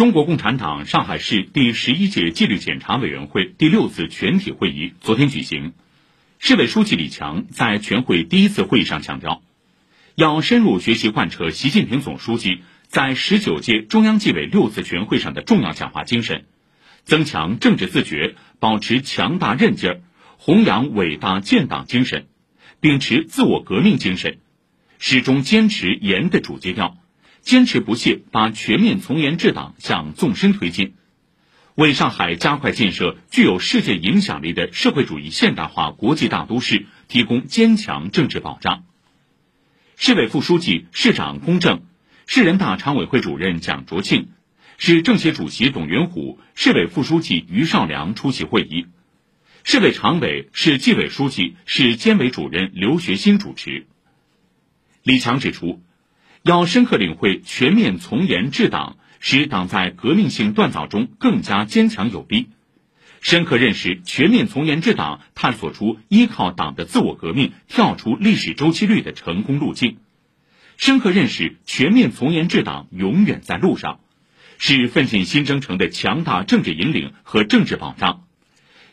中国共产党上海市第十一届纪律检查委员会第六次全体会议昨天举行。市委书记李强在全会第一次会议上强调，要深入学习贯彻习近平总书记在十九届中央纪委六次全会上的重要讲话精神，增强政治自觉，保持强大韧劲儿，弘扬伟大建党精神，秉持自我革命精神，始终坚持严的主基调。坚持不懈把全面从严治党向纵深推进，为上海加快建设具有世界影响力的社会主义现代化国际大都市提供坚强政治保障。市委副书记、市长龚正，市人大常委会主任蒋卓庆，市政协主席董元虎，市委副书记于绍良出席会议。市委常委、市纪委书记、市监委主任刘学新主持。李强指出。要深刻领会全面从严治党，使党在革命性锻造中更加坚强有力；深刻认识全面从严治党探索出依靠党的自我革命跳出历史周期率的成功路径；深刻认识全面从严治党永远在路上，是奋进新征程的强大政治引领和政治保障，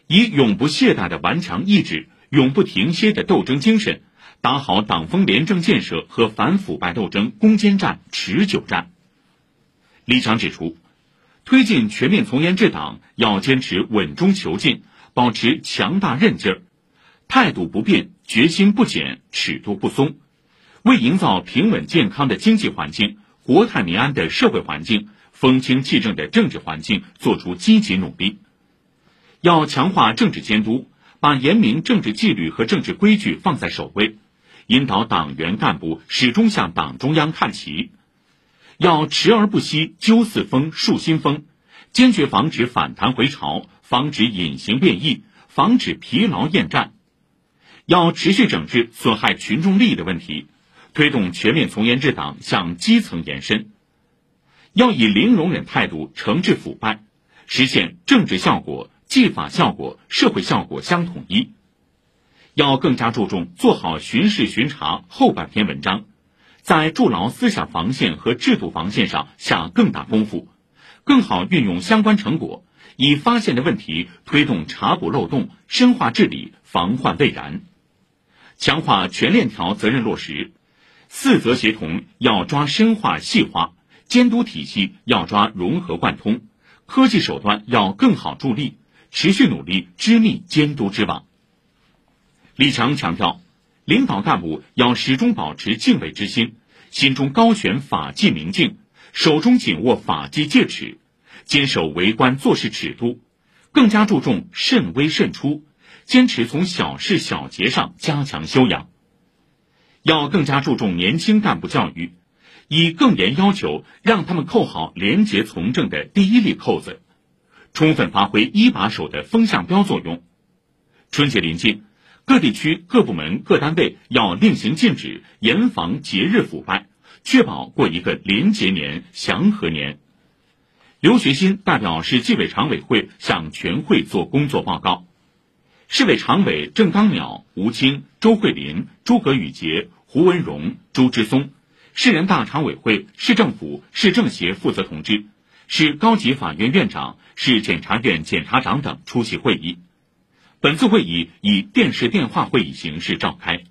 以永不懈怠的顽强意志、永不停歇的斗争精神。打好党风廉政建设和反腐败斗争攻坚战、持久战。李强指出，推进全面从严治党要坚持稳中求进，保持强大韧劲儿，态度不变，决心不减，尺度不松，为营造平稳健康的经济环境、国泰民安的社会环境、风清气正的政治环境作出积极努力。要强化政治监督，把严明政治纪律和政治规矩放在首位。引导党员干部始终向党中央看齐，要持而不息纠四风树新风，坚决防止反弹回潮，防止隐形变异，防止疲劳厌战。要持续整治损害群众利益的问题，推动全面从严治党向基层延伸。要以零容忍态度惩治腐败，实现政治效果、纪法效果、社会效果相统一。要更加注重做好巡视巡查后半篇文章，在筑牢思想防线和制度防线上下更大功夫，更好运用相关成果，以发现的问题推动查补漏洞，深化治理，防患未然。强化全链条责任落实，四责协同要抓深化细化，监督体系要抓融合贯通，科技手段要更好助力，持续努力织密监督之网。李强强调，领导干部要始终保持敬畏之心，心中高悬法纪明镜，手中紧握法纪戒尺，坚守为官做事尺度，更加注重慎微慎出，坚持从小事小节上加强修养。要更加注重年轻干部教育，以更严要求让他们扣好廉洁从政的第一粒扣子，充分发挥一把手的风向标作用。春节临近。各地区各部门各单位要令行禁止，严防节日腐败，确保过一个廉洁年、祥和年。刘学新代表市纪委常委会向全会作工作报告。市委常委郑刚淼、吴清、周慧林、诸葛宇杰、胡文荣、朱之松，市人大常委会、市政府、市政协负责同志，市高级法院院长、市检察院检察长等出席会议。本次会议以电视电话会议形式召开。